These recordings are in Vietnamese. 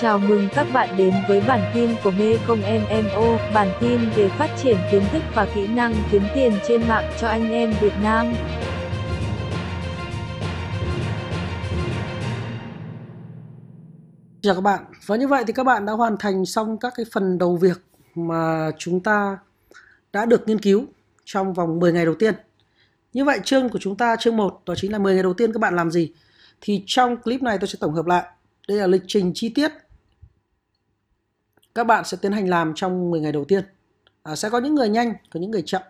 Chào mừng các bạn đến với bản tin của Mê Công MMO, bản tin về phát triển kiến thức và kỹ năng kiếm tiền trên mạng cho anh em Việt Nam. Chào các bạn, và như vậy thì các bạn đã hoàn thành xong các cái phần đầu việc mà chúng ta đã được nghiên cứu trong vòng 10 ngày đầu tiên. Như vậy chương của chúng ta chương 1 đó chính là 10 ngày đầu tiên các bạn làm gì. Thì trong clip này tôi sẽ tổng hợp lại. Đây là lịch trình chi tiết các bạn sẽ tiến hành làm trong 10 ngày đầu tiên. À, sẽ có những người nhanh, có những người chậm.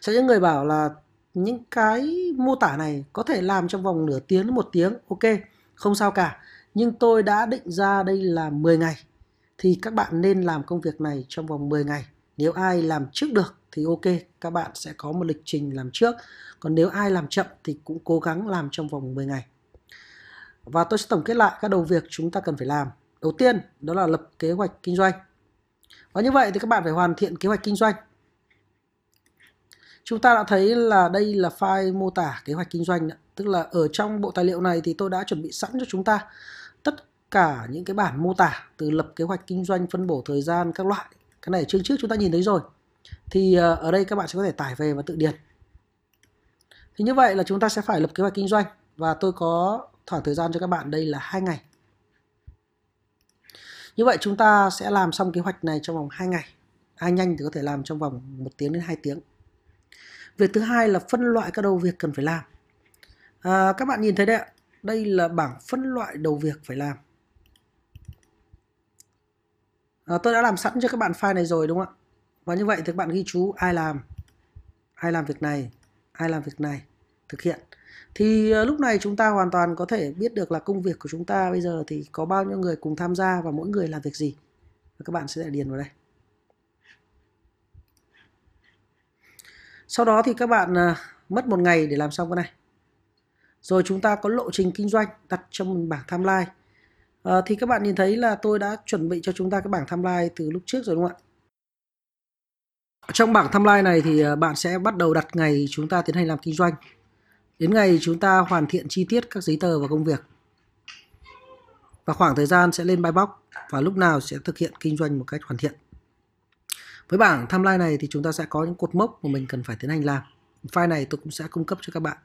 Sẽ những người bảo là những cái mô tả này có thể làm trong vòng nửa tiếng đến một tiếng, ok, không sao cả. Nhưng tôi đã định ra đây là 10 ngày thì các bạn nên làm công việc này trong vòng 10 ngày. Nếu ai làm trước được thì ok, các bạn sẽ có một lịch trình làm trước. Còn nếu ai làm chậm thì cũng cố gắng làm trong vòng 10 ngày. Và tôi sẽ tổng kết lại các đầu việc chúng ta cần phải làm. Đầu tiên đó là lập kế hoạch kinh doanh. Và như vậy thì các bạn phải hoàn thiện kế hoạch kinh doanh. Chúng ta đã thấy là đây là file mô tả kế hoạch kinh doanh. Tức là ở trong bộ tài liệu này thì tôi đã chuẩn bị sẵn cho chúng ta tất cả những cái bản mô tả từ lập kế hoạch kinh doanh, phân bổ thời gian các loại. Cái này chương trước chúng ta nhìn thấy rồi. Thì ờ, ở đây các bạn sẽ có thể tải về và tự điền. Thì như vậy là chúng ta sẽ phải lập kế hoạch kinh doanh và tôi có khoảng thời gian cho các bạn đây là hai ngày. Như vậy chúng ta sẽ làm xong kế hoạch này trong vòng 2 ngày. Ai nhanh thì có thể làm trong vòng 1 tiếng đến 2 tiếng. Việc thứ hai là phân loại các đầu việc cần phải làm. À, các bạn nhìn thấy đấy ạ, đây là bảng phân loại đầu việc phải làm. À, tôi đã làm sẵn cho các bạn file này rồi đúng không ạ? Và như vậy thì các bạn ghi chú ai làm, ai làm việc này, ai làm việc này, thực hiện. Thì ờ, lúc này chúng ta hoàn toàn có thể biết được là công việc của chúng ta bây giờ thì có bao nhiêu người cùng tham gia và mỗi người làm việc gì. Và các bạn sẽ điền vào đây. Sau đó thì các bạn ờ, mất một ngày để làm xong cái này. Rồi chúng ta có lộ trình kinh doanh đặt trong bảng timeline. À, ờ, thì các bạn nhìn thấy là tôi đã chuẩn bị cho chúng ta cái bảng timeline từ lúc trước rồi đúng không ạ? Trong bảng timeline này thì bạn sẽ bắt đầu đặt ngày chúng ta tiến hành làm kinh doanh. Đến ngày chúng ta hoàn thiện chi tiết các giấy tờ và công việc. Và khoảng thời gian sẽ lên bài bóc và lúc nào sẽ thực hiện kinh doanh một cách hoàn thiện. Với bảng timeline này thì chúng ta sẽ có những cột mốc mà mình cần phải tiến hành làm. File này tôi cũng sẽ cung cấp cho các bạn.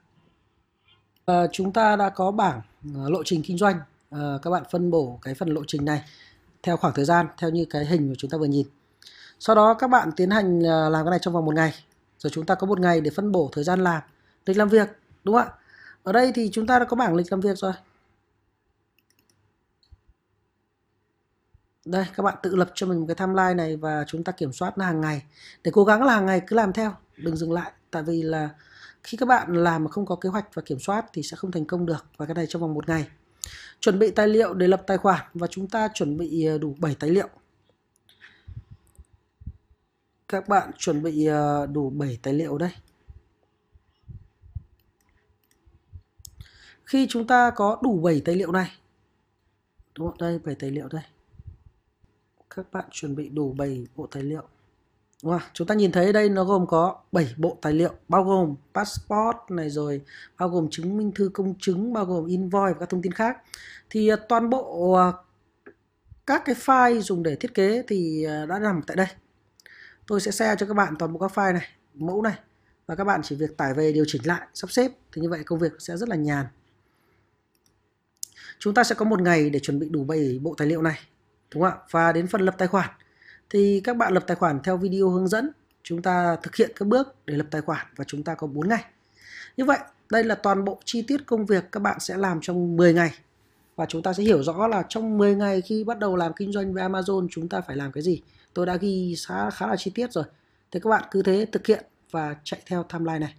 À, chúng ta đã có bảng à, lộ trình kinh doanh. À, các bạn phân bổ cái phần lộ trình này theo khoảng thời gian, theo như cái hình mà chúng ta vừa nhìn. Sau đó các bạn tiến hành làm cái này trong vòng một ngày. Rồi chúng ta có một ngày để phân bổ thời gian làm, lịch làm việc đúng không ạ? Ở đây thì chúng ta đã có bảng lịch làm việc rồi. Đây, các bạn tự lập cho mình một cái timeline này và chúng ta kiểm soát là hàng ngày. Để cố gắng là hàng ngày cứ làm theo, đừng dừng lại. Tại vì là khi các bạn làm mà không có kế hoạch và kiểm soát thì sẽ không thành công được và cái này trong vòng một ngày. Chuẩn bị tài liệu để lập tài khoản và chúng ta chuẩn bị ờ, đủ 7 tài liệu. Các bạn chuẩn bị ờ, đủ 7 tài liệu đây. Khi chúng ta có đủ 7 tài liệu này. Đúng không? đây 7 tài liệu đây. Các bạn chuẩn bị đủ 7 bộ tài liệu. Đúng không? chúng ta nhìn thấy đây nó gồm có 7 bộ tài liệu, bao gồm passport này rồi, bao gồm chứng minh thư công chứng, bao gồm invoice và các thông tin khác. Thì à, toàn bộ à, các cái file dùng để thiết kế thì à, đã nằm tại đây. Tôi sẽ share cho các bạn toàn bộ các file này, mẫu này. Và các bạn chỉ việc tải về điều chỉnh lại, sắp xếp. Thì như vậy công việc sẽ rất là nhàn chúng ta sẽ có một ngày để chuẩn bị đủ 7 bộ tài liệu này, đúng không ạ? Và đến phần lập tài khoản. Thì các bạn lập tài khoản theo video hướng dẫn, chúng ta thực hiện các bước để lập tài khoản và chúng ta có 4 ngày. Như vậy, đây là toàn bộ chi tiết công việc các bạn sẽ làm trong 10 ngày. Và chúng ta sẽ hiểu rõ là trong 10 ngày khi bắt đầu làm kinh doanh với Amazon, chúng ta phải làm cái gì. Tôi đã ghi khá khá là chi tiết rồi. Thì các bạn cứ thế thực hiện và chạy theo timeline này.